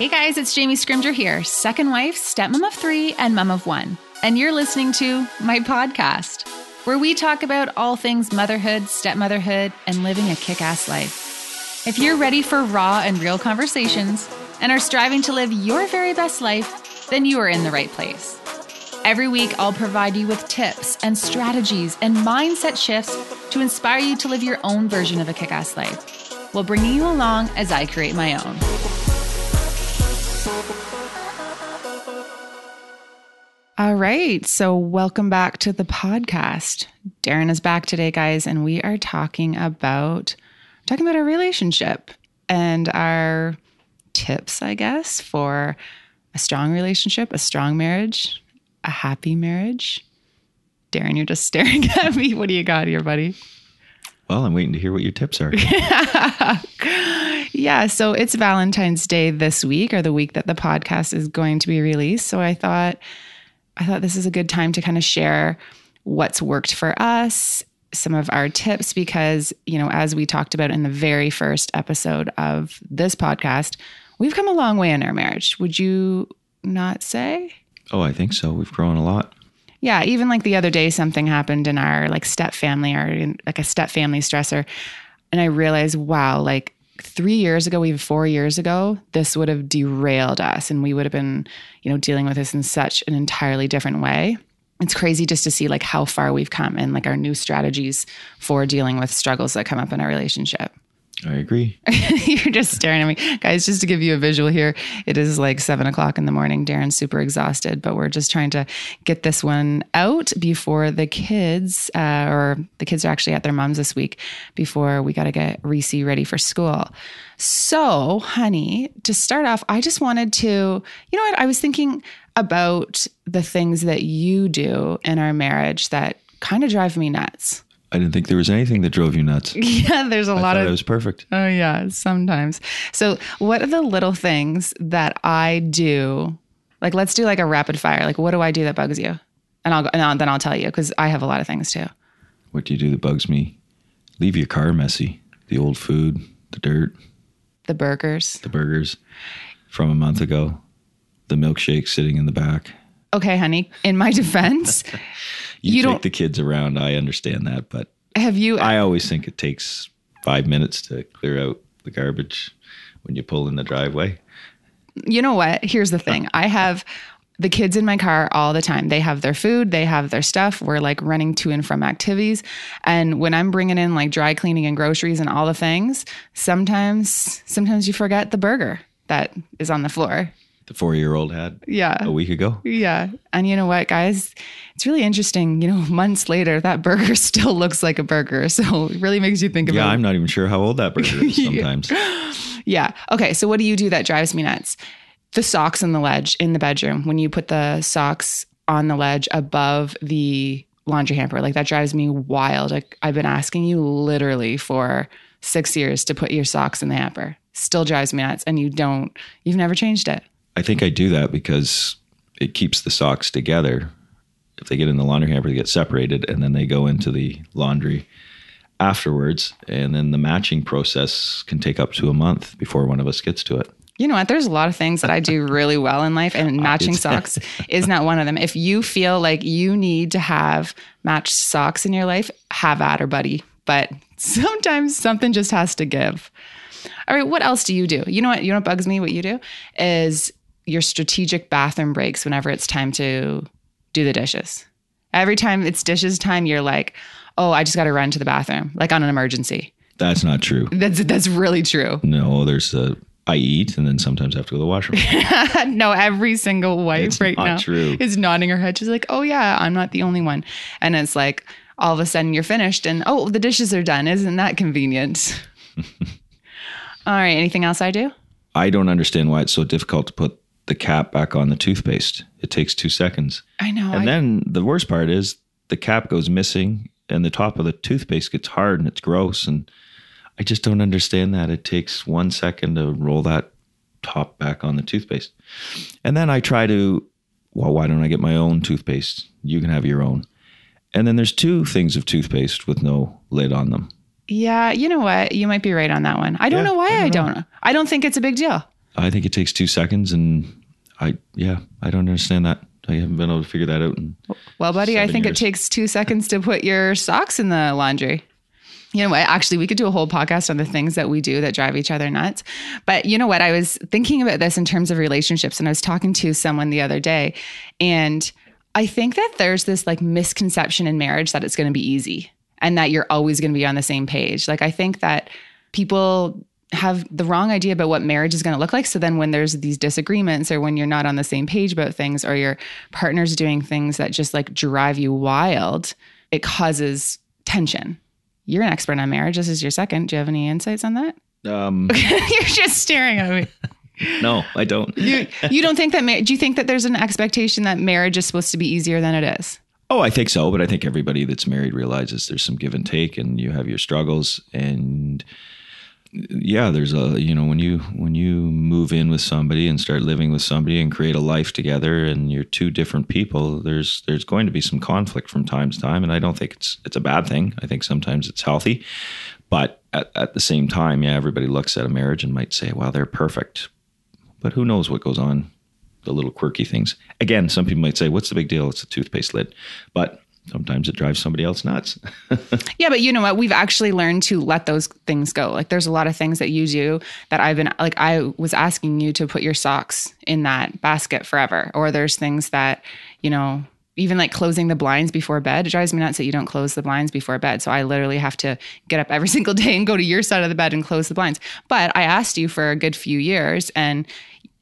Hey guys, it's Jamie Scrimgeour here, second wife, stepmom of three, and mom of one. And you're listening to my podcast, where we talk about all things motherhood, stepmotherhood, and living a kick ass life. If you're ready for raw and real conversations and are striving to live your very best life, then you are in the right place. Every week, I'll provide you with tips and strategies and mindset shifts to inspire you to live your own version of a kick ass life while bringing you along as I create my own. All right. So, welcome back to the podcast. Darren is back today, guys, and we are talking about talking about our relationship and our tips, I guess, for a strong relationship, a strong marriage, a happy marriage. Darren, you're just staring at me. What do you got here, buddy? Well, I'm waiting to hear what your tips are. yeah, so it's Valentine's Day this week or the week that the podcast is going to be released. So I thought I thought this is a good time to kind of share what's worked for us, some of our tips because, you know, as we talked about in the very first episode of this podcast, we've come a long way in our marriage. Would you not say? Oh, I think so. We've grown a lot. Yeah, even like the other day, something happened in our like step family or in, like a step family stressor. And I realized, wow, like three years ago, even four years ago, this would have derailed us and we would have been, you know, dealing with this in such an entirely different way. It's crazy just to see like how far we've come and like our new strategies for dealing with struggles that come up in our relationship. I agree. You're just staring at me. Guys, just to give you a visual here, it is like seven o'clock in the morning. Darren's super exhausted, but we're just trying to get this one out before the kids, uh, or the kids are actually at their mom's this week before we got to get Reese ready for school. So, honey, to start off, I just wanted to, you know what? I was thinking about the things that you do in our marriage that kind of drive me nuts. I didn't think there was anything that drove you nuts. Yeah, there's a I lot of it was perfect. Oh yeah, sometimes. So, what are the little things that I do? Like, let's do like a rapid fire. Like, what do I do that bugs you? And I'll, and I'll then I'll tell you because I have a lot of things too. What do you do that bugs me? Leave your car messy. The old food, the dirt, The burgers. the burgers from a month ago, the milkshake sitting in the back. Okay, honey. In my defense, You, You take don't- the kids around. I understand that, but have you? I always think it takes five minutes to clear out the garbage when you pull in the driveway. you know what? Here's the thing. I have the kids in my car all the time. They have their food, they have their stuff. We're like running to and from activities. And when I'm bringing in like dry cleaning and groceries and all the things, sometimes sometimes you forget the burger that is on the floor. The four year old had Yeah. a week ago. Yeah. And you know what, guys? It's really interesting. You know, months later, that burger still looks like a burger. So it really makes you think Yeah, about I'm not even sure how old that burger is sometimes. Yeah. Okay. So what do you do that drives me nuts? The socks on the ledge in the bedroom. When you put the socks on the ledge above the laundry hamper, like that drives me wild. Like I've been asking you literally for six years to put your socks in the hamper. Still drives me nuts. And you don't, you've never changed it. I think I do that because it keeps the socks together. If they get in the laundry hamper, they get separated and then they go into the laundry afterwards. And then the matching process can take up to a month before one of us gets to it. You know what? There's a lot of things that I do really well in life, and matching socks is not one of them. If you feel like you need to have matched socks in your life, have at her, buddy. But sometimes something just has to give. All right, what else do you do? You know what? You know what bugs me? What you do is your strategic bathroom breaks whenever it's time to do the dishes. Every time it's dishes time, you're like, "Oh, I just got to run to the bathroom," like on an emergency. That's not true. That's that's really true. No, there's a. I eat and then sometimes I have to go to the washroom. no, every single wife It's right now true. is nodding her head. She's like, "Oh yeah, I'm not the only one." And it's like all of a sudden you're finished, and oh, the dishes are done. Isn't that convenient? all right. Anything else I do? I don't understand why it's so difficult to put the cap back on the toothpaste. It takes two seconds. I know. And I, then the worst part is the cap goes missing and the top of the toothpaste gets hard and it's gross. And I just don't understand that. It takes one second to roll that top back on the toothpaste. And then I try to, well, why don't I get my own toothpaste? You can have your own. And then there's two things of toothpaste with no lid on them. yeah, you know what? You might be right on that one. I don't Yeah, know why I I don't don't. I don't think it's a big deal. I think it takes two seconds, and I yeah, I don't understand that. I haven't been able to figure that out. Well, buddy, I think years. it takes two seconds to put your socks in the laundry. You know what? Actually, we could do a whole podcast on the things that we do that drive each other nuts. But you know what? I was thinking about this in terms of relationships, and I was talking to someone the other day, and I think that there's this like misconception in marriage that it's going to be easy and that you're always going to be on the same page. Like, I think that people have the wrong idea about what marriage is going to look like. So then when there's these disagreements or when you're not on the same page about things or your partner's doing things that just like drive you wild, it causes tension. You're an expert on marriage. This is your second. Do you have any insights on that? um, you're just staring at me. no, I don't. You you don't think that mar- do you think that there's an expectation that marriage is supposed to be easier than it is? Oh, I think so, but I think everybody that's married realizes there's some give and take, and you have your struggles, and yeah, there's a you know when you when you move in with somebody and start living with somebody and create a life together, and you're two different people. There's there's going to be some conflict from time to time, and I don't think it's it's a bad thing. I think sometimes it's healthy, but at, at the same time, yeah, everybody looks at a marriage and might say, "Well, they're perfect," but who knows what goes on the little quirky things. Again, some people might say, "What's the big deal? It's a toothpaste lid," but sometimes it drives somebody else nuts. Yeah, but you know what? We've actually learned to let those things go. Like there's a lot of things that you do that I've been like I was asking you to put your socks in that basket forever. Or there's things that, you know, even like closing the blinds before bed. It drives me nuts that you don't close the blinds before bed. So I literally have to get up every single day and go to your side of the bed and close the blinds. But I asked you for a good few years and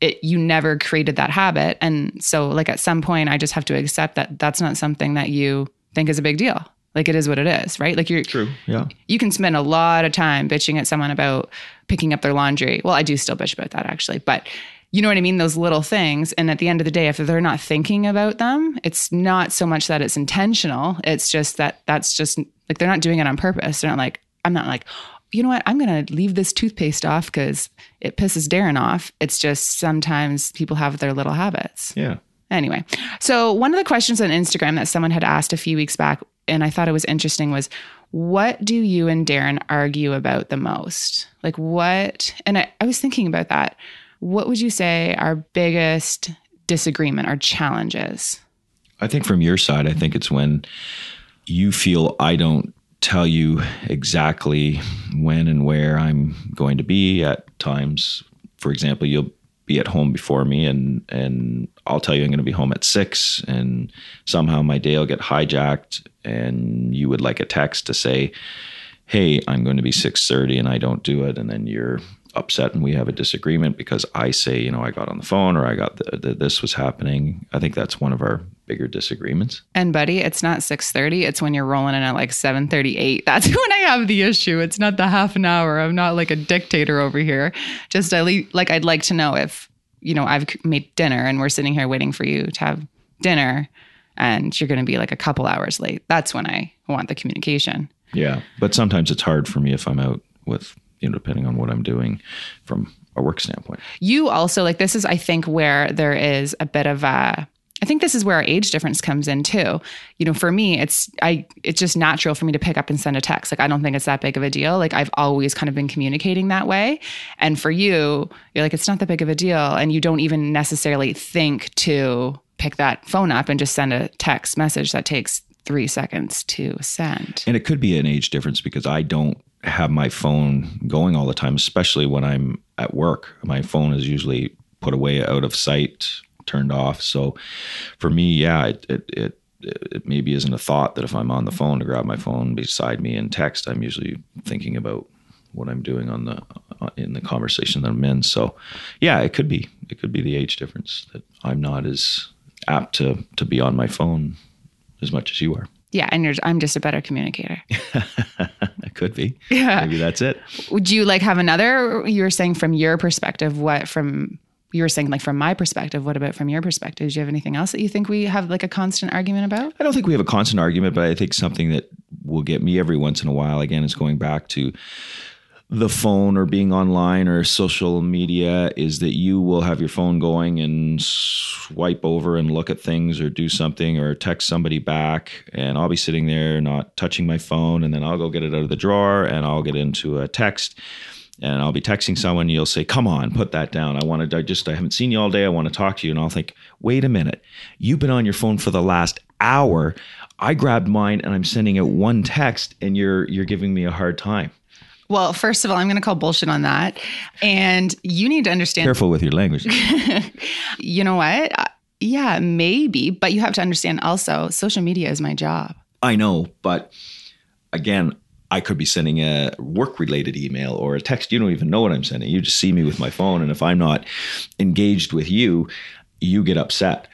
it, you never created that habit. And so like at some point I just have to accept that that's not something that you think is a big deal. Like it is what it is, right? Like you're True. Yeah. you can spend a lot of time bitching at someone about picking up their laundry. Well, I do still bitch about that actually, but you know what I mean? Those little things. And at the end of the day, if they're not thinking about them, it's not so much that it's intentional. It's just that that's just like they're not doing it on purpose. They're not like, I'm not like, you know what? I'm going to leave this toothpaste off because it pisses Darren off. It's just sometimes people have their little habits. Yeah. Anyway, so one of the questions on Instagram that someone had asked a few weeks back, and I thought it was interesting, was what do you and Darren argue about the most? Like, what, and I, I was thinking about that. What would you say our biggest disagreement or challenges? I think from your side, I think it's when you feel I don't tell you exactly when and where I'm going to be at times. For example, you'll be at home before me and and I'll tell you I'm going to be home at 6 and somehow my day will get hijacked and you would like a text to say hey I'm going to be 6:30 and I don't do it and then you're upset and we have a disagreement because I say you know I got on the phone or I got the, the, this was happening I think that's one of our bigger disagreements And buddy, it's not 6:30, it's when you're rolling in at like 7:38. That's when I have the issue. It's not the half an hour. I'm not like a dictator over here. Just at least like I'd like to know if, you know, I've made dinner and we're sitting here waiting for you to have dinner and you're going to be like a couple hours late. That's when I want the communication. Yeah, but sometimes it's hard for me if I'm out with you know depending on what I'm doing from a work standpoint. You also like this is I think where there is a bit of a I think this is where our age difference comes in too. You know, for me, it's I it's just natural for me to pick up and send a text. Like I don't think it's that big of a deal. Like I've always kind of been communicating that way. And for you, you're like it's not that big of a deal and you don't even necessarily think to pick that phone up and just send a text message that takes 3 seconds to send. And it could be an age difference because I don't have my phone going all the time, especially when I'm at work. My phone is usually put away out of sight, turned off. So for me, yeah, it it it, it maybe isn't a thought that if I'm on the phone to grab my phone beside me and text, I'm usually thinking about what I'm doing on the uh, in the conversation that I'm in. So yeah, it could be it could be the age difference that I'm not as apt to to be on my phone as much as you are. Yeah, and you're I'm just a better communicator. It could be. Yeah. Maybe that's it. would you like have another you were saying from your perspective what from you were saying like from my perspective what about from your perspective do you have anything else that you think we have like a constant argument about I don't think we have a constant argument, but I think something that will get me every once in a while again is going back to the phone or being online or social media is that you will have your phone going and swipe over and look at things or do something or text somebody back and I'll be sitting there not touching my phone and then I'll go get it out of the drawer and I'll get into a text and I'll be texting someone. You'll say, "Come on, put that down. I want to. I just I haven't seen you all day. I want to talk to you." And I'll think, "Wait a minute. You've been on your phone for the last hour. I grabbed mine and I'm sending out one text, and you're you're giving me a hard time." Well, first of all, I'm going to call bullshit on that, and you need to understand. Careful with your language. you know what? Uh, Yeah, maybe, but you have to understand also, social media is my job. I know, but again, I could be sending a work related email or a text. You don't even know what I'm sending. You just see me with my phone. And if I'm not engaged with you, you get upset.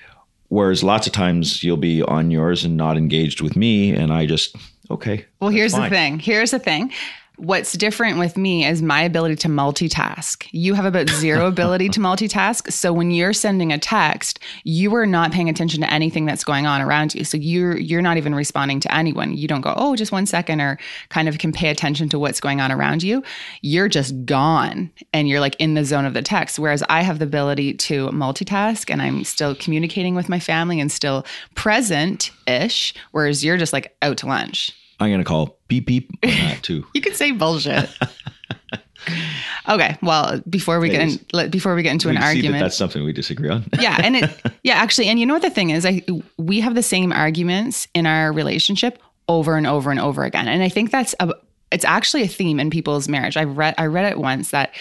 Whereas lots of times you'll be on yours and not engaged with me. And I just, okay. Well, here's the thing. Here's the thing. What's different with me is my ability to multitask. You have about zero ability to multitask. So when you're sending a text, you are not paying attention to anything that's going on around you. So you're you're not even responding to anyone. You don't go, "Oh, just one second or kind of can pay attention to what's going on around you. You're just gone and you're like in the zone of the text. Whereas I have the ability to multitask and I'm still communicating with my family and still present-ish, whereas you're just like out to lunch. I'm going to call beep beep on that too. You can say bullshit. okay, well, before we get in, let- before we get into We an see that argument, that's something we disagree on. yeah, and it, yeah, actually, and you know what the thing is, I we have the same arguments in our relationship over and over and over again, and I think that's a, it's actually a theme in people's marriage. I read I read it once that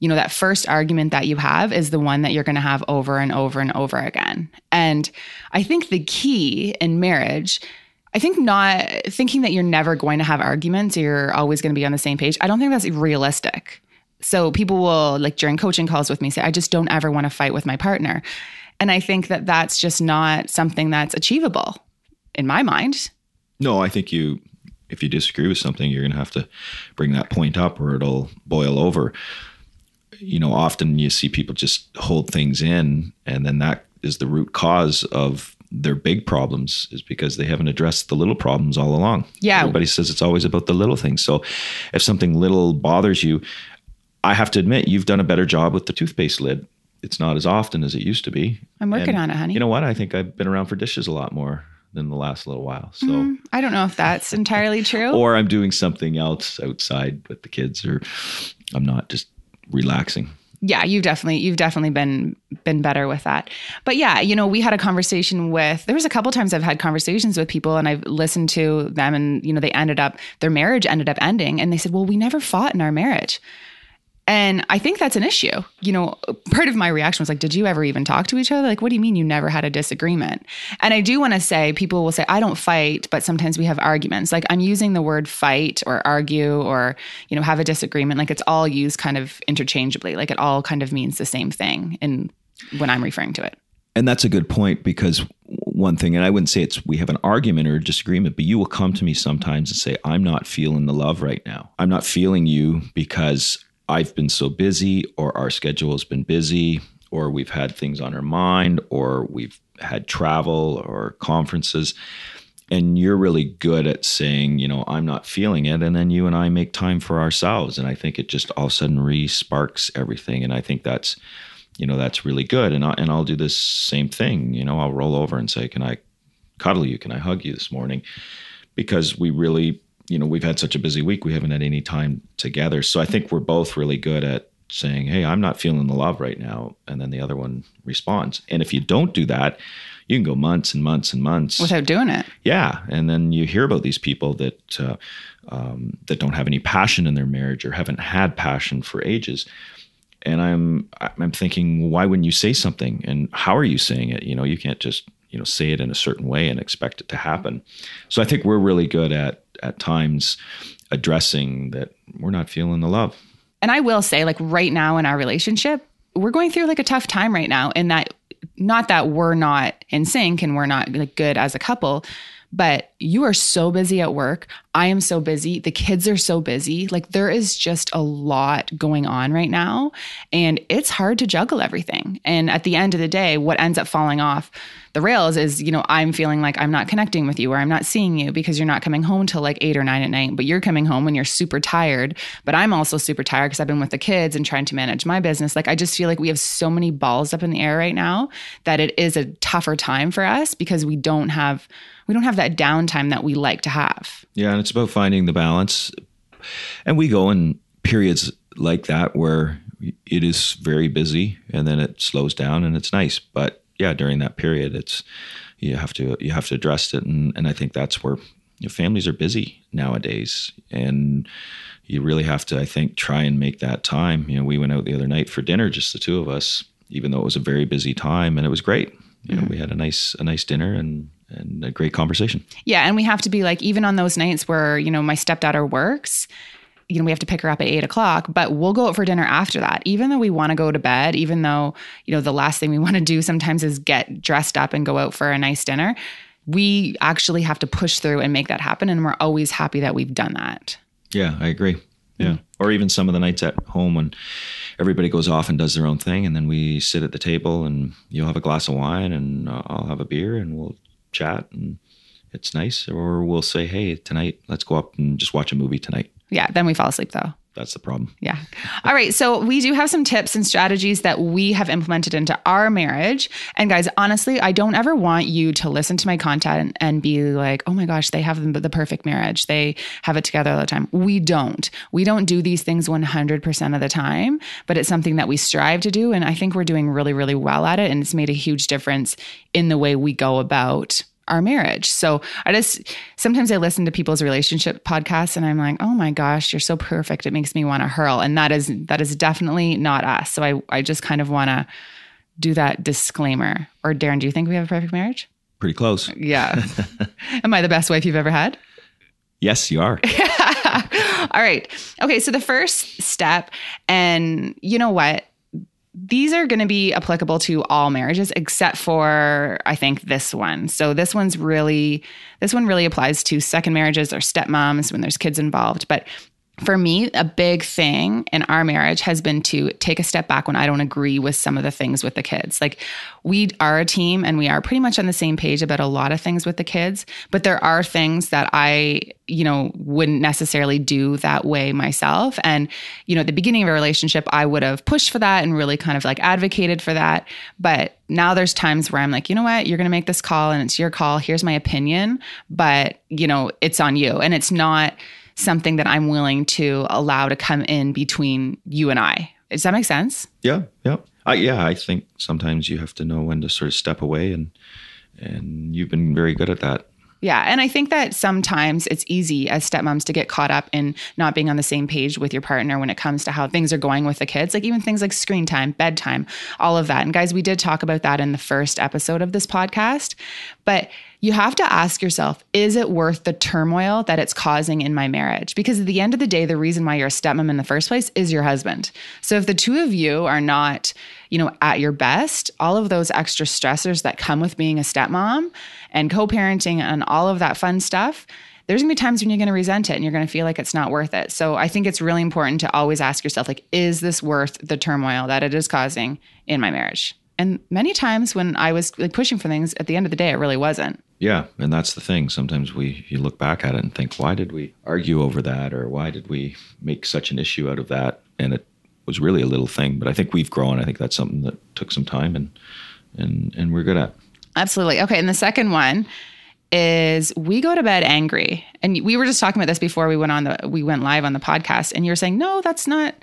you know that first argument that you have is the one that you're going to have over and over and over again, and I think the key in marriage. I think not thinking that you're never going to have arguments, you're always going to be on the same page. I don't think that's realistic. So people will like during coaching calls with me say, I just don't ever want to fight with my partner. And I think that that's just not something that's achievable in my mind. No, I think you, if you disagree with something, you're going to have to bring that point up or it'll boil over. You know, often you see people just hold things in, and then that is the root cause of their big problems is because they haven't addressed the little problems all along. Yeah. Everybody says it's always about the little things. So if something little bothers you, I have to admit, you've done a better job with the toothpaste lid. It's not as often as it used to be. I'm working And on it, honey. You know what? I think I've been around for dishes a lot more than the last little while. So mm, I don't know if that's entirely true. or I'm doing something else outside with the kids, or I'm not just relaxing. Yeah, you've definitely you've definitely been been better with that. But yeah, you know, we had a conversation with there was a couple times I've had conversations with people and I've listened to them and you know, they ended up their marriage ended up ending and they said, "Well, we never fought in our marriage." And I think that's an issue. You know, part of my reaction was like, did you ever even talk to each other? Like, what do you mean you never had a disagreement? And I do want to say, people will say, I don't fight, but sometimes we have arguments. Like, I'm using the word fight or argue or, you know, have a disagreement. Like, it's all used kind of interchangeably. Like, it all kind of means the same thing. And when I'm referring to it. And that's a good point because one thing, and I wouldn't say it's we have an argument or a disagreement, but you will come to me sometimes and say, I'm not feeling the love right now. I'm not feeling you because I've been so busy, or our schedule has been busy, or we've had things on our mind, or we've had travel or conferences. And you're really good at saying, you know, I'm not feeling it. And then you and I make time for ourselves. And I think it just all of a sudden re sparks everything. And I think that's, you know, that's really good. And, I, and I'll do this same thing. You know, I'll roll over and say, can I cuddle you? Can I hug you this morning? Because we really, you know, we've had such a busy week. We haven't had any time together. So I think we're both really good at saying, hey, I'm not feeling the love right now. And then the other one responds. And if you don't do that, you can go months and months and months Without doing it. yeah, and then you hear about these people that uh, um, that don't have any passion in their marriage or haven't had passion for ages. And I'm I'm thinking, why wouldn't you say something? And how are you saying it? You know, you can't just you know say it in a certain way and expect it to happen. So I think we're really good at at times addressing that we're not feeling the love. And I will say, like right now in our relationship, we're going through like a tough time right now. In that, not that we're not in sync and we're not like good as a couple, but you are so busy at work. I am so busy. The kids are so busy. Like there is just a lot going on right now, and it's hard to juggle everything. And at the end of the day, what ends up falling off the rails is, you know, I'm feeling like I'm not connecting with you or I'm not seeing you because you're not coming home till like eight or nine at night, but you're coming home when you're super tired. But I'm also super tired because I've been with the kids and trying to manage my business. Like I just feel like we have so many balls up in the air right now that it is a tougher time for us because we don't have we don't have that downtime that we like to have. Yeah, and it's about finding the balance. And we go in periods like that where it is very busy and then it slows down and it's nice. But yeah, during that period, it's you have to you have to address it, and and I think that's where you know, families are busy nowadays, and you really have to I think try and make that time. You know, we went out the other night for dinner, just the two of us, even though it was a very busy time, and it was great. You know, mm-hmm. we had a nice a nice dinner and and a great conversation. Yeah, and we have to be like even on those nights where you know my stepdaughter works you know, we have to pick her up at eight o'clock, but we'll go out for dinner after that. Even though we want to go to bed, even though, you know, the last thing we want to do sometimes is get dressed up and go out for a nice dinner, we actually have to push through and make that happen. And we're always happy that we've done that. Yeah, I agree. Yeah. Mm-hmm. Or even some of the nights at home when everybody goes off and does their own thing. And then we sit at the table and you'll have a glass of wine and I'll have a beer and we'll chat and it's nice. Or we'll say, hey, tonight, let's go up and just watch a movie tonight. Yeah, then we fall asleep though. That's the problem. Yeah. All right. So we do have some tips and strategies that we have implemented into our marriage. And guys, honestly, I don't ever want you to listen to my content and be like, oh my gosh, they have the perfect marriage. They have it together all the time. We don't. We don't do these things 100% of the time, but it's something that we strive to do. And I think we're doing really, really well at it. And it's made a huge difference in the way we go about our marriage. So I just sometimes I listen to people's relationship podcasts and I'm like, oh my gosh, you're so perfect. It makes me want to hurl. And that is that is definitely not us. So I I just kind of want to do that disclaimer. Or Darren, do you think we have a perfect marriage? Pretty close. Yeah. Am I the best wife you've ever had? Yes, you are. All right. Okay. So the first step, and you know what? These are going to be applicable to all marriages except for I think this one. So this one's really this one really applies to second marriages or stepmoms when there's kids involved, but for me, a big thing in our marriage has been to take a step back when I don't agree with some of the things with the kids. Like, we are a team and we are pretty much on the same page about a lot of things with the kids, but there are things that I, you know, wouldn't necessarily do that way myself. And, you know, at the beginning of a relationship, I would have pushed for that and really kind of like advocated for that. But now there's times where I'm like, you know what, you're going to make this call and it's your call. Here's my opinion, but, you know, it's on you. And it's not, something that I'm willing to allow to come in between you and I. Does that make sense? Yeah, yeah. I, yeah, I think sometimes you have to know when to sort of step away and and you've been very good at that. Yeah. And I think that sometimes it's easy as stepmoms to get caught up in not being on the same page with your partner when it comes to how things are going with the kids, like even things like screen time, bedtime, all of that. And guys, we did talk about that in the first episode of this podcast. But you have to ask yourself, is it worth the turmoil that it's causing in my marriage? Because at the end of the day, the reason why you're a stepmom in the first place is your husband. So if the two of you are not, you know, at your best, all of those extra stressors that come with being a stepmom and co-parenting and all of that fun stuff, there's gonna be times when you're gonna resent it and you're gonna feel like it's not worth it. So I think it's really important to always ask yourself, like, is this worth the turmoil that it is causing in my marriage? And many times when I was like pushing for things, at the end of the day, it really wasn't. Yeah, and that's the thing. Sometimes we you look back at it and think, why did we argue over that, or why did we make such an issue out of that? And it was really a little thing. But I think we've grown. I think that's something that took some time, and and and we're good at. Absolutely. Okay, and the second one is we go to bed angry, and we were just talking about this before we went on the we went live on the podcast, and you're saying no, that's not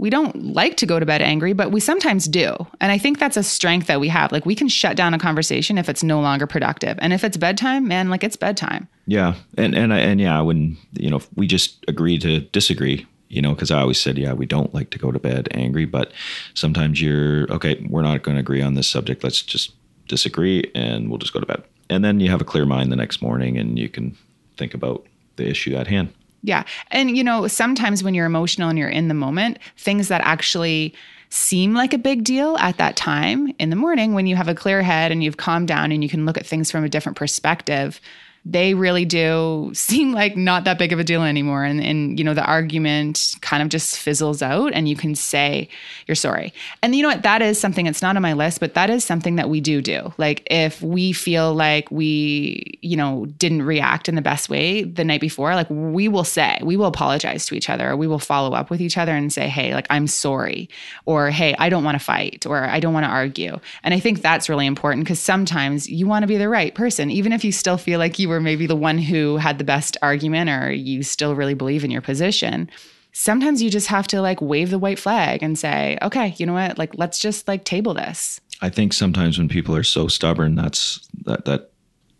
we don't like to go to bed angry, but we sometimes do. And I think that's a strength that we have. Like we can shut down a conversation if it's no longer productive. And if it's bedtime, man, like it's bedtime. Yeah. And and and yeah, when you know, we just agree to disagree, you know, because I always said, yeah, we don't like to go to bed angry, but sometimes you're okay, we're not going to agree on this subject. Let's just disagree and we'll just go to bed. And then you have a clear mind the next morning and you can think about the issue at hand. Yeah. And, you know, sometimes when you're emotional and you're in the moment, things that actually seem like a big deal at that time in the morning when you have a clear head and you've calmed down and you can look at things from a different perspective they really do seem like not that big of a deal anymore. And, and, you know, the argument kind of just fizzles out and you can say you're sorry. And you know what? That is something that's not on my list, but that is something that we do do. Like if we feel like we, you know, didn't react in the best way the night before, like we will say, we will apologize to each other or we will follow up with each other and say, hey, like I'm sorry. Or hey, I don't want to fight or I don't want to argue. And I think that's really important because sometimes you want to be the right person, even if you still feel like you were maybe the one who had the best argument or you still really believe in your position, sometimes you just have to like wave the white flag and say, okay, you know what? Like, let's just like table this. I think sometimes when people are so stubborn, that's that that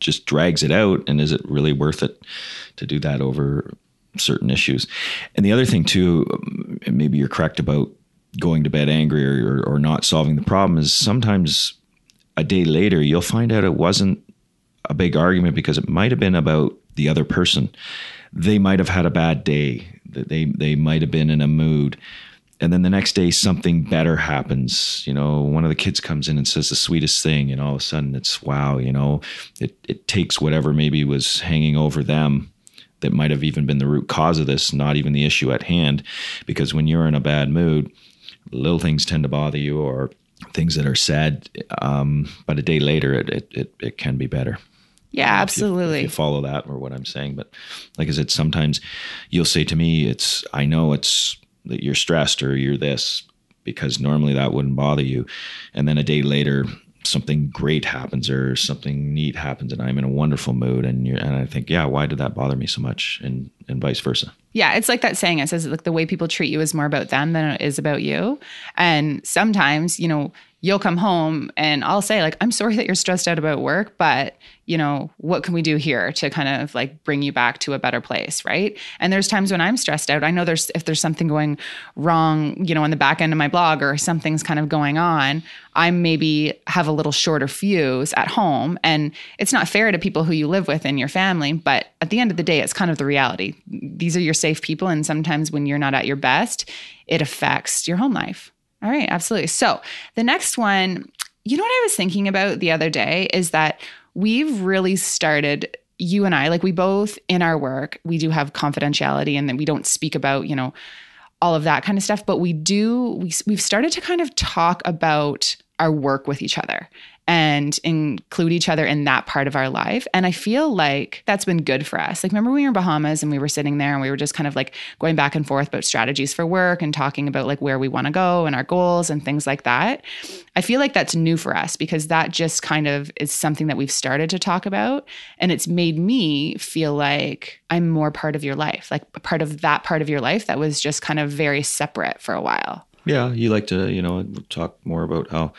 just drags it out. And is it really worth it to do that over certain issues? And the other thing too, um, maybe you're correct about going to bed angry or, or not solving the problem, is sometimes a day later you'll find out it wasn't a big argument because it might have been about the other person. They might have had a bad day. They they might have been in a mood and then the next day something better happens you know one of the kids comes in and says the sweetest thing and all of a sudden it's wow you know it, it takes whatever maybe was hanging over them that might have even been the root cause of this not even the issue at hand because when you're in a bad mood little things tend to bother you or things that are sad um, but a day later it, it, it, it can be better yeah, absolutely. If you, if you, follow that or what I'm saying, but like I said, sometimes you'll say to me, "It's I know it's that you're stressed or you're this because normally that wouldn't bother you. And then a day later, something great happens or something neat happens and I'm in a wonderful mood and you and I think, yeah, why did that bother me so much? And and vice versa. Yeah, it's like that saying. It says like the way people treat you is more about them than it is about you. And sometimes, you know, you'll come home and I'll say like I'm sorry that you're stressed out about work, but you know, what can we do here to kind of like bring you back to a better place, right? And there's times when I'm stressed out. I know there's if there's something going wrong, you know, on the back end of my blog or something's kind of going on, I maybe have a little shorter fuse at home and it's not fair to people who you live with and your family, but at the end of the day it's kind of the reality. These are your safe people and sometimes when you're not at your best, it affects your home life. All right, absolutely. So the next one, you know what I was thinking about the other day is that we've really started you and I, like we both in our work, we do have confidentiality and then we don't speak about, you know, all of that kind of stuff, but we do we we've started to kind of talk about our work with each other and include each other in that part of our life. And I feel like that's been good for us. Like, remember we were in Bahamas and we were sitting there and we were just kind of like going back and forth about strategies for work and talking about like where we want to go and our goals and things like that. I feel like that's new for us because that just kind of is something that we've started to talk about. And it's made me feel like I'm more part of your life, like part of that part of your life that was just kind of very separate for a while. Yeah. You like to, you know, talk more about how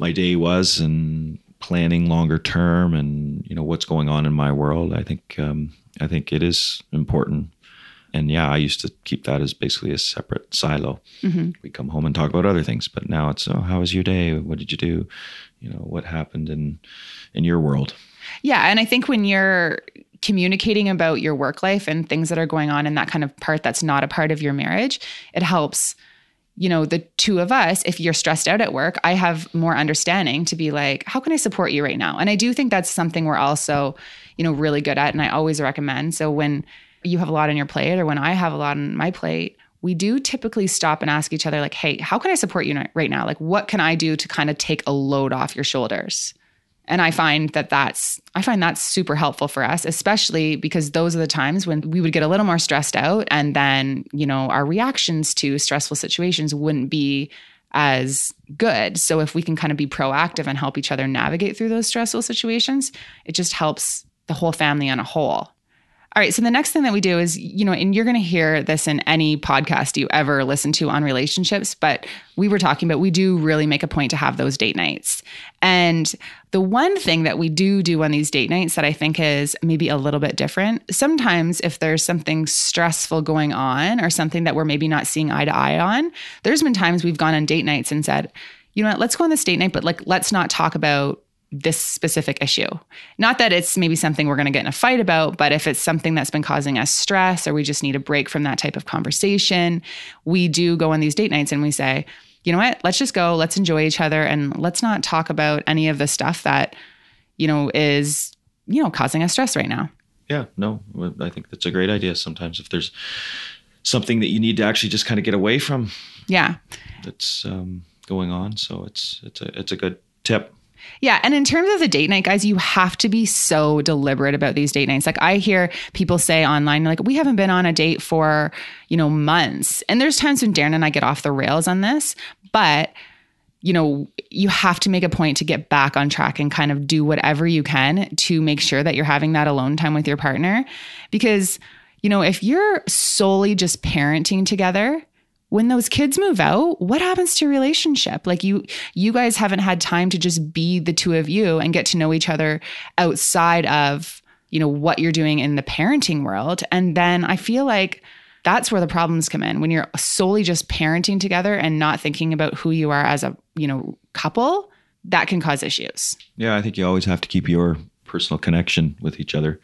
my day was and planning longer term and you know what's going on in my world. I think um, I think it is important. And yeah, I used to keep that as basically a separate silo. Mm-hmm. We come home and talk about other things, but now it's oh, how was your day? What did you do? You know, what happened in in your world? Yeah, and I think when you're communicating about your work life and things that are going on in that kind of part that's not a part of your marriage, it helps you know, the two of us, if you're stressed out at work, I have more understanding to be like, how can I support you right now? And I do think that's something we're also, you know, really good at. And I always recommend. So when you have a lot on your plate or when I have a lot on my plate, we do typically stop and ask each other, like, hey, how can I support you right now? Like, what can I do to kind of take a load off your shoulders? And I find that that's I find that's super helpful for us, especially because those are the times when we would get a little more stressed out and then, you know, our reactions to stressful situations wouldn't be as good. So if we can kind of be proactive and help each other navigate through those stressful situations, it just helps the whole family on a whole. All right. So the next thing that we do is, you know, and you're going to hear this in any podcast you ever listen to on relationships, but we were talking about we do really make a point to have those date nights. And the one thing that we do do on these date nights that I think is maybe a little bit different, sometimes if there's something stressful going on or something that we're maybe not seeing eye to eye on, there's been times we've gone on date nights and said, you know what, let's go on this date night, but like, let's not talk about this specific issue. Not that it's maybe something we're going to get in a fight about, but if it's something that's been causing us stress or we just need a break from that type of conversation, we do go on these date nights and we say, you know what, let's just go, let's enjoy each other and let's not talk about any of the stuff that, you know, is, you know, causing us stress right now. Yeah, no, I think that's a great idea. Sometimes if there's something that you need to actually just kind of get away from. Yeah. That's um, going on. So it's, it's a, it's a good tip. Yeah. And in terms of the date night, guys, you have to be so deliberate about these date nights. Like I hear people say online, like, we haven't been on a date for, you know, months. And there's times when Darren and I get off the rails on this, but you know, you have to make a point to get back on track and kind of do whatever you can to make sure that you're having that alone time with your partner because you know, if you're solely just parenting together, when those kids move out, what happens to your relationship? Like you you guys haven't had time to just be the two of you and get to know each other outside of, you know, what you're doing in the parenting world. And then I feel like that's where the problems come in when you're solely just parenting together and not thinking about who you are as a, you know, couple, that can cause issues. Yeah, I think you always have to keep your personal connection with each other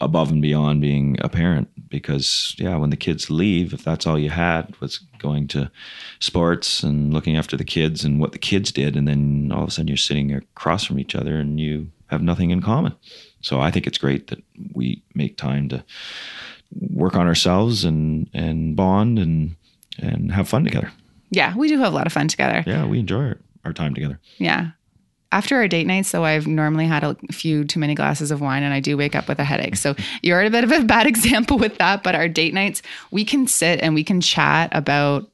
above and beyond being a parent because yeah when the kids leave if that's all you had was going to sports and looking after the kids and what the kids did and then all of a sudden you're sitting across from each other and you have nothing in common. So i think it's great that we make time to work on ourselves and and bond and and have fun together. Yeah we do have a lot of fun together. Yeah we enjoy our, our time together. Yeah after our date nights, so I've normally had a few too many glasses of wine and I do wake up with a headache. So you're a bit of a bad example with that. But our date nights, we can sit and we can chat about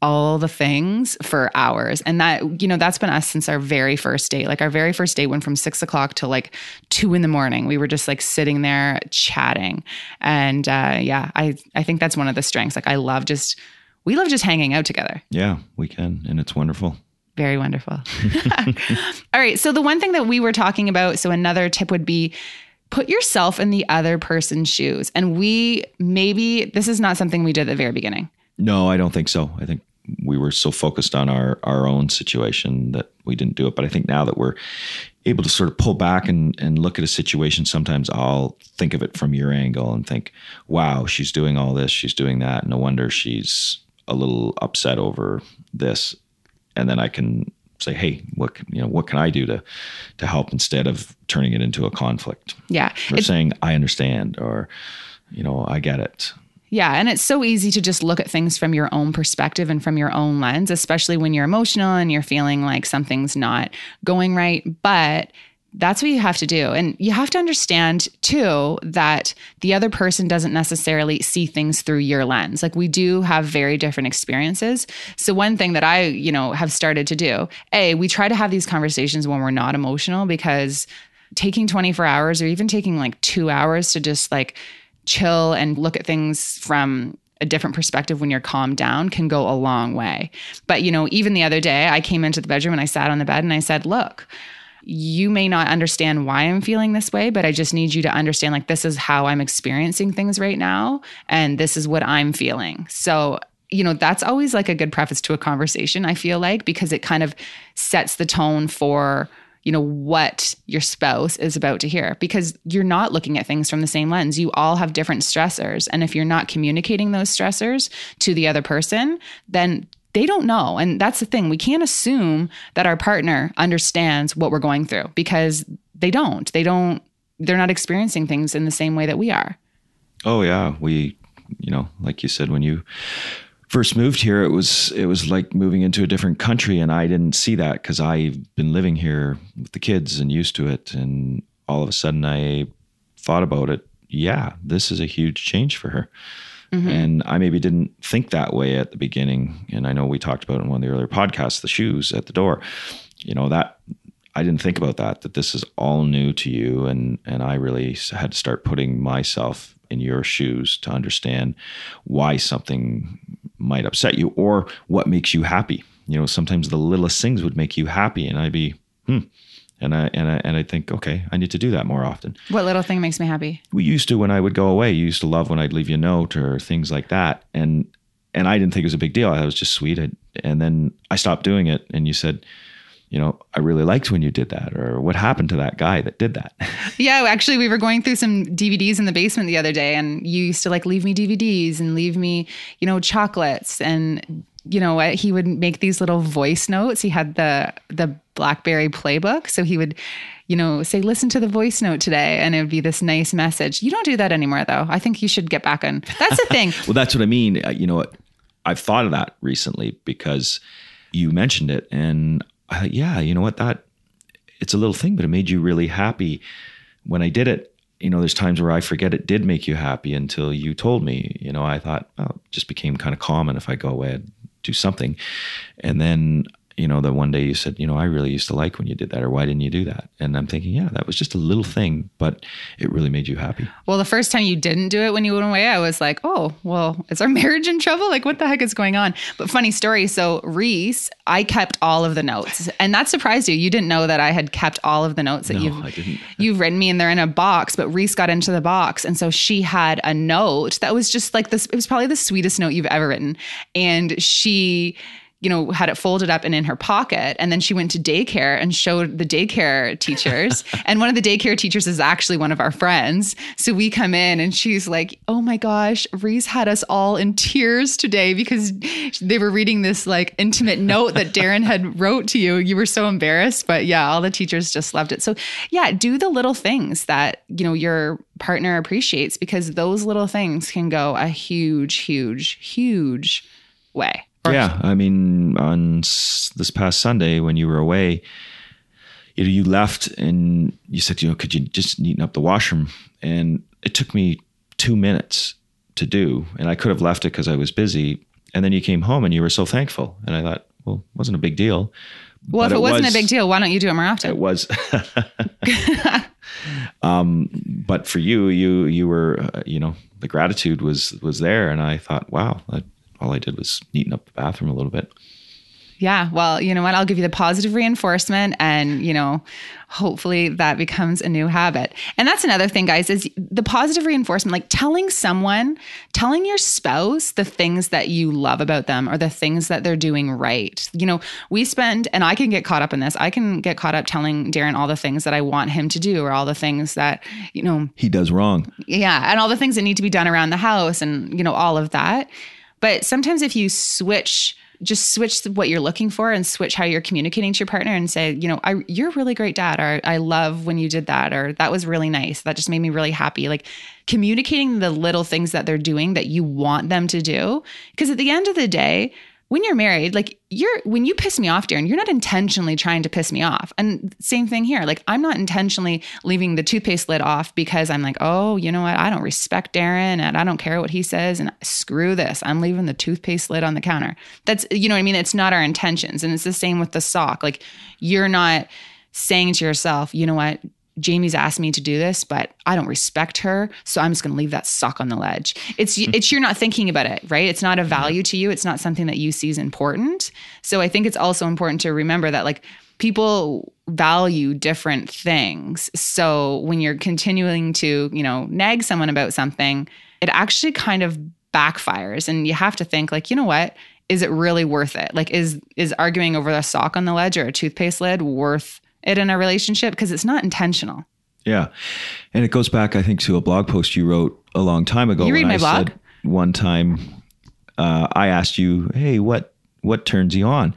all the things for hours. And that, you know, that's been us since our very first date. Like our very first date went from six o'clock to like two in the morning. We were just like sitting there chatting. And uh, yeah, I, I think that's one of the strengths. Like I love just, we love just hanging out together. Yeah, we can. And it's wonderful. Very wonderful. All right. So, the one thing that we were talking about, so another tip would be put yourself in the other person's shoes. And we maybe, this is not something we did at the very beginning. No, I don't think so. I think we were so focused on our, our own situation that we didn't do it. But I think now that we're able to sort of pull back and, and look at a situation, sometimes I'll think of it from your angle and think, wow, she's doing all this, she's doing that. No wonder she's a little upset over this and then I can say, "Hey, what can, you know? What can I do to to help?" Instead of turning it into a conflict. Yeah, or saying, "I understand," or you know, "I get it." Yeah, and it's so easy to just look at things from your own perspective and from your own lens, especially when you're emotional and you're feeling like something's not going right. But that's what you have to do. And you have to understand too that the other person doesn't necessarily see things through your lens. Like we do have very different experiences. So one thing that I, you know, have started to do, A, we try to have these conversations when we're not emotional because taking 24 hours or even taking like 2 hours to just like chill and look at things from a different perspective when you're calmed down can go a long way. But you know, even the other day I came into the bedroom and I sat on the bed and I said, "Look, you may not understand why I'm feeling this way, but I just need you to understand like this is how I'm experiencing things right now and this is what I'm feeling. So, you know, that's always like a good preface to a conversation, I feel like, because it kind of sets the tone for you know what your spouse is about to hear because you're not looking at things from the same lens you all have different stressors and if you're not communicating those stressors to the other person then they don't know. And that's the thing. We can't assume that our partner understands what we're going through because they don't. They don't, they're not experiencing things in the same way that we are. Oh, yeah. We, you know, like you said, when you first moved here, it was, it was like moving into a different country. And I didn't see that because I've been living here with the kids and used to it. And all of a sudden I thought about it. Yeah, this is a huge change for her. Mm-hmm. And I maybe didn't think that way at the beginning. And I know we talked about in one of the earlier podcasts, the shoes at the door. You know, that I didn't think about that, that this is all new to you. And, and I really had to start putting myself in your shoes to understand why something might upset you or what makes you happy. You know, sometimes the littlest things would make you happy. And I'd be, hmm, and I and I and I think, okay, I need to do that more often. What little thing makes me happy? We used to when I would go away. You used to love when I'd leave you a note or things like that, and and I didn't think it was a big deal. I was just sweet. I, and then I stopped doing it, and you said, you know, I really liked when you did that, or what happened to that guy that did that? yeah, actually, we were going through some DVDs in the basement the other day, and you used to like leave me DVDs and leave me, you know, chocolates and you know what he would make these little voice notes. He had the the blackberry playbook. So he would you know say listen to the voice note today and it would be this nice message. You don't do that anymore though. I think you should get back on. That's the thing. Well that's what i mean. You know what? I've thought of that recently because you mentioned it and yeah you know what? That it's a little thing but it made you really happy. When i did it you know, there's times where I forget it did make you happy until you told me. You know, I thought, oh, it just became kind of common if I go away, I'd do something. And then, you know, the one day you said, you know, I really used to like when you did that, or why didn't you do that? And I'm thinking, yeah, that was just a little thing, but it really made you happy. Well, the first time you didn't do it when you went away, I was like, oh, well, is our marriage in trouble? Like, what the heck is going on? But funny story. So, Reese, I kept all of the notes, and that surprised you. You didn't know that I had kept all of the notes that No, you've you've written me, and they're in a box. But Reese got into the box, and so she had a note that was just like this. It was probably the sweetest note you've ever written, and she you know, had it folded up and in her pocket. And then she went to daycare and showed the daycare teachers. and one of the daycare teachers is actually one of our friends. So we come in and she's like, Oh my gosh, Reese had us all in tears today because they were reading this like intimate note that Darren had wrote to you. You were so embarrassed. But yeah, all the teachers just loved it. So yeah, do the little things that, you know, your partner appreciates because those little things can go a huge, huge, huge way. Yeah, I mean, on s- this past Sunday when you were away, you know, you left and you said, you know, could you just neaten up the washroom? And it took me two minutes to do, and I could have left it because I was busy. And then you came home and you were so thankful, and I thought, well, it wasn't a big deal. Well, But if it, it wasn't was- a big deal, why don't you do it more often? It was. um, but for you, you you were, uh, you know, the gratitude was was there, and I thought, wow, that, all I did was neaten up the bathroom a little bit. Yeah. Well, you know what? I'll give you the positive reinforcement and, you know, hopefully that becomes a new habit. And that's another thing, guys, is the positive reinforcement, like telling someone, telling your spouse the things that you love about them or the things that they're doing right. You know, we spend, and I can get caught up in this, I can get caught up telling Darren all the things that I want him to do or all the things that, you know, He does wrong. yeah, and all the things that need to be done around the house and, you know, all of that. But sometimes if you switch just switch what you're looking for and switch how you're communicating to your partner and say, you know, I, you're a really great dad, or I love when you did that, or that was really nice. That just made me really happy. Like communicating the little things that they're doing that you want them to do. Because at the end of the day, when you're married, like you're when you piss me off, Darren, you're not intentionally trying to piss me off. And same thing here. Like I'm not intentionally leaving the toothpaste lid off because I'm like, oh, you know what? I don't respect Darren and I don't care what he says and screw this. I'm leaving the toothpaste lid on the counter. That's you know what I mean? It's not our intentions. And it's the same with the sock. Like you're not saying to yourself, you know what? Jamie's asked me to do this, but I don't respect her, so I'm just going to leave that sock on the ledge. It's hmm. it's you're not thinking about it, right? It's not a value to you. It's not something that you see as important. So I think it's also important to remember that like people value different things. So when you're continuing to, you know, nag someone about something, it actually kind of backfires and you have to think like, you know what? Is it really worth it? Like is is arguing over a sock on the ledge or a toothpaste lid worth it in a relationship because it's not intentional. Yeah. And it goes back, I think, to a blog post you wrote a long time ago. You read my I blog? one time, uh, I asked you, hey, what, what turns you on?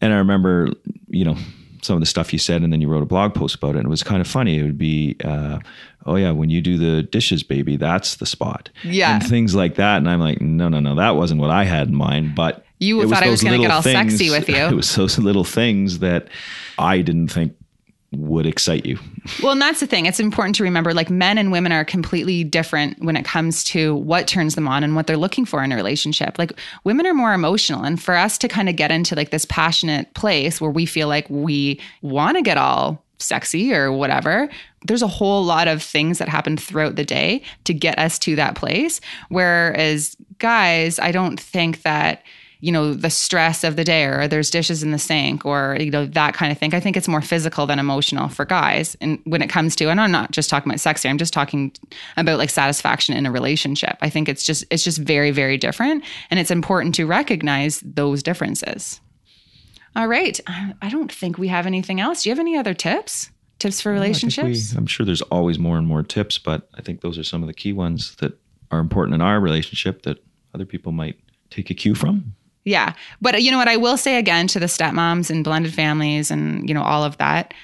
And I remember, you know, some of the stuff you said, and then you wrote a blog post about it. And it was kind of funny. It would be, uh, oh, yeah, when you do the dishes, baby, that's the spot. Yeah. And things like that. And I'm like, no, no, no, that wasn't what I had in mind. But You it thought I was those gonna get all sexy with you. It was those little things that I didn't think would excite you. Well, and that's the thing. It's important to remember like men and women are completely different when it comes to what turns them on and what they're looking for in a relationship. Like women are more emotional. And for us to kind of get into like this passionate place where we feel like we want to get all sexy or whatever, there's a whole lot of things that happen throughout the day to get us to that place. Whereas guys, I don't think that you know the stress of the day or there's dishes in the sink or you know that kind of thing. I think it's more physical than emotional for guys. And when it comes to and i'm not just talking about sex here i'm just talking about like satisfaction in a relationship. I think it's just it's just very very different. And it's important to recognize those differences. All right. I don't think we have anything else. Do you have any other tips? Tips for relationships we- I'm sure there's always more and more tips, but I think those are some of the key ones that are important in our relationship that other people might take a cue from. Yeah. But you know what? I will say again to the stepmoms and blended families and, you know, all of that,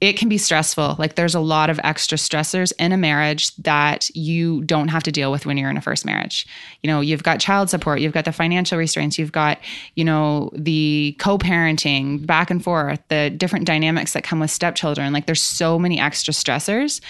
it can be stressful. Like there's a lot of extra stressors in a marriage that you don't have to deal with when you're in a first marriage. You know, you've got child support, you've got the financial restraints, you've got, you know, the co parenting back and forth, the different dynamics that come with stepchildren. Like there's so many extra stressors,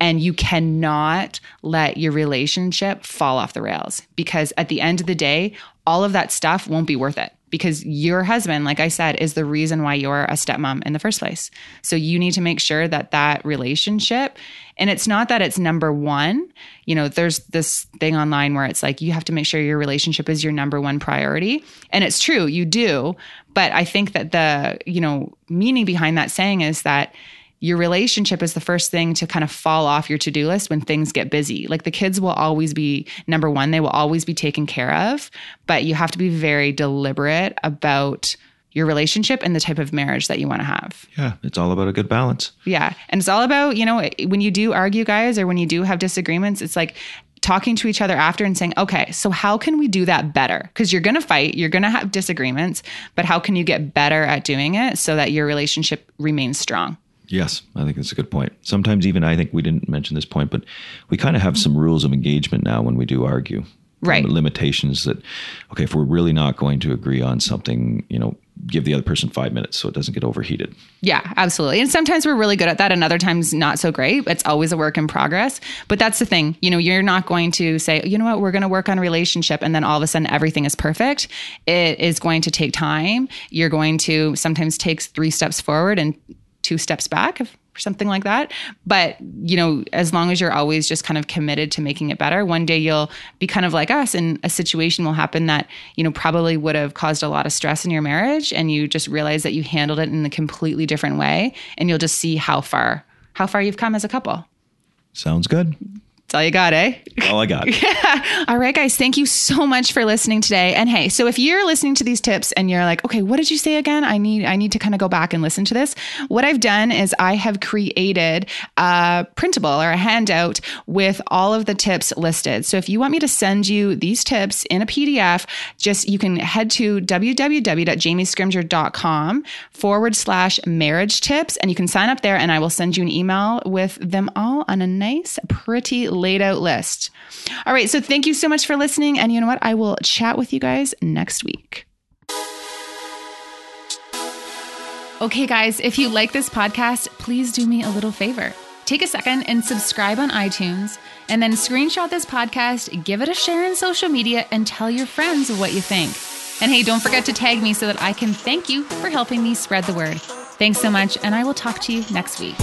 and you cannot let your relationship fall off the rails because at the end of the day, all of that stuff won't be worth it. because your husband, like I said, is the reason why you're a stepmom in the first place. So you need to make sure that that relationship, and it's not that it's number one. You know, there's this thing online where it's like you have to make sure your relationship is your number one priority. And it's true, you do. But I think that the, you know, meaning behind that saying is that your relationship is the first thing to kind of fall off your to-do list when things get busy. Like the kids will always be number 1, they will always be taken care of, but you have to be very deliberate about your relationship and the type of marriage that you want to have. Yeah, it's all about a good balance. Yeah. And it's all about, you know, when you do argue guys or when you do have disagreements, it's like talking to each other after and saying, okay, so how can we do that better? Because you're going to fight, you're going to have disagreements, but how can you get better at doing it so that your relationship remains strong? Yes, I think that's a good point. Sometimes even I think we didn't mention this point, but we kind of have some rules of engagement now when we do argue. Right. Limitations that, okay, if we're really not going to agree on something, you know, give the other person five minutes so it doesn't get overheated. Yeah, absolutely. And sometimes we're really good at that, and other times not so great. It's always a work in progress. But that's the thing. You know, you're not going to say, you know what, we're going to work on a relationship, and then all of a sudden everything is perfect. It is going to take time. You're going to sometimes take three steps forward and two steps back or something like that. But, you know, as long as you're always just kind of committed to making it better, one day you'll be kind of like us and a situation will happen that, you know, probably would have caused a lot of stress in your marriage and you just realize that you handled it in a completely different way and you'll just see how far how far you've come as a couple. Sounds good. That's all you got, eh? All I got. yeah. All right, guys. Thank you so much for listening today. And hey, so if you're listening to these tips and you're like, okay, what did you say again? I need I need to kind of go back and listen to this. What I've done is I have created a printable or a handout with all of the tips listed. So if you want me to send you these tips in a PDF, just you can head to www.jamiescrimgeour.com forward slash marriage tips and you can sign up there and I will send you an email with them all on a nice, pretty laid out list. All right. So thank you so much for listening. And you know what? I will chat with you guys next week. Okay, guys, if you like this podcast, please do me a little favor. Take a second and subscribe on iTunes, and then screenshot this podcast, give it a share in social media, and tell your friends what you think. And hey, don't forget to tag me so that I can thank you for helping me spread the word. Thanks so much, and I will talk to you next week.